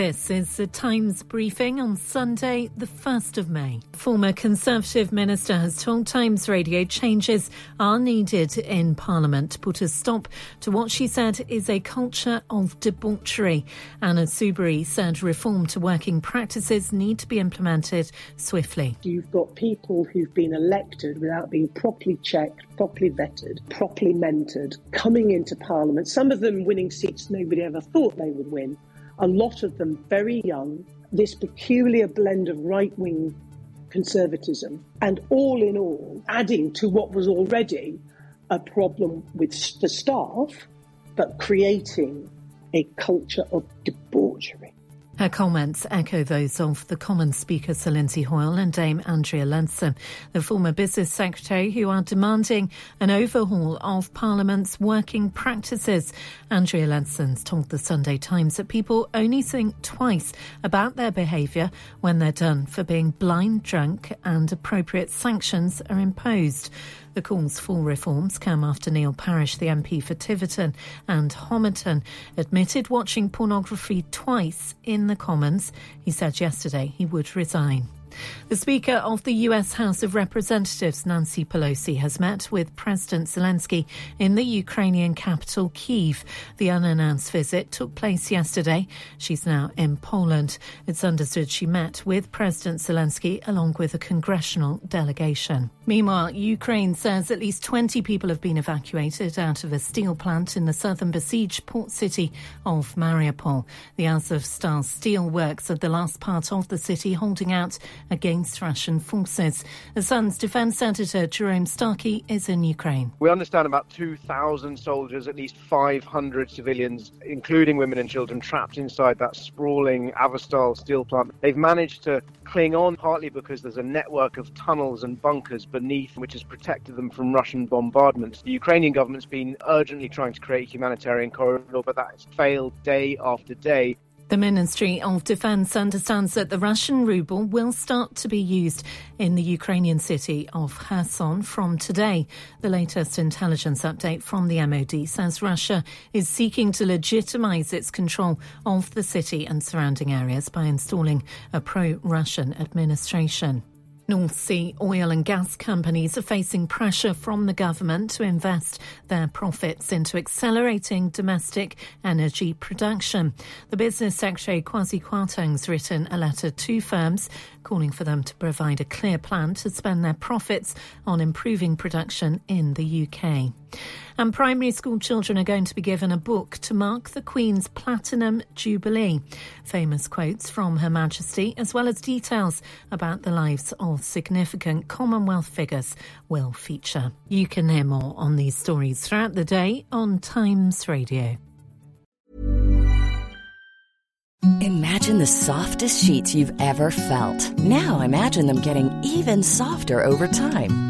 This is the Times briefing on Sunday, the 1st of May. Former Conservative Minister has told Times Radio changes are needed in Parliament to put a stop to what she said is a culture of debauchery. Anna Soubry said reform to working practices need to be implemented swiftly. You've got people who've been elected without being properly checked, properly vetted, properly mentored, coming into Parliament, some of them winning seats nobody ever thought they would win a lot of them very young, this peculiar blend of right wing conservatism, and all in all, adding to what was already a problem with the staff, but creating a culture of debauchery. Her comments echo those of the Commons Speaker Sir Lindsay Hoyle and Dame Andrea Leadsom, the former Business Secretary, who are demanding an overhaul of Parliament's working practices. Andrea Leadsom's told the Sunday Times that people only think twice about their behaviour when they're done for being blind drunk and appropriate sanctions are imposed. The calls for reforms come after Neil Parish, the MP for Tiverton and Honiton, admitted watching pornography twice in the Commons. He said yesterday he would resign. The Speaker of the US House of Representatives, Nancy Pelosi, has met with President Zelensky in the Ukrainian capital, Kiev. The unannounced visit took place yesterday. She's now in Poland. It's understood she met with President Zelensky along with a congressional delegation. Meanwhile, Ukraine says at least 20 people have been evacuated out of a steel plant in the southern besieged port city of Mariupol. The Azovstal steel works are the last part of the city holding out against Russian forces. The Sun's defence editor Jerome Starkey is in Ukraine. We understand about 2,000 soldiers, at least 500 civilians, including women and children, trapped inside that sprawling Azovstal steel plant. They've managed to cling on partly because there's a network of tunnels and bunkers beneath which has protected them from Russian bombardment. The Ukrainian government's been urgently trying to create a humanitarian corridor, but that has failed day after day. The Ministry of Defence understands that the Russian ruble will start to be used in the Ukrainian city of Kherson from today. The latest intelligence update from the MOD says Russia is seeking to legitimise its control of the city and surrounding areas by installing a pro Russian administration. North Sea oil and gas companies are facing pressure from the government to invest their profits into accelerating domestic energy production. The business secretary Kwasi Kwarteng's written a letter to firms calling for them to provide a clear plan to spend their profits on improving production in the UK. And primary school children are going to be given a book to mark the Queen's Platinum Jubilee. Famous quotes from Her Majesty, as well as details about the lives of significant Commonwealth figures, will feature. You can hear more on these stories throughout the day on Times Radio. Imagine the softest sheets you've ever felt. Now imagine them getting even softer over time.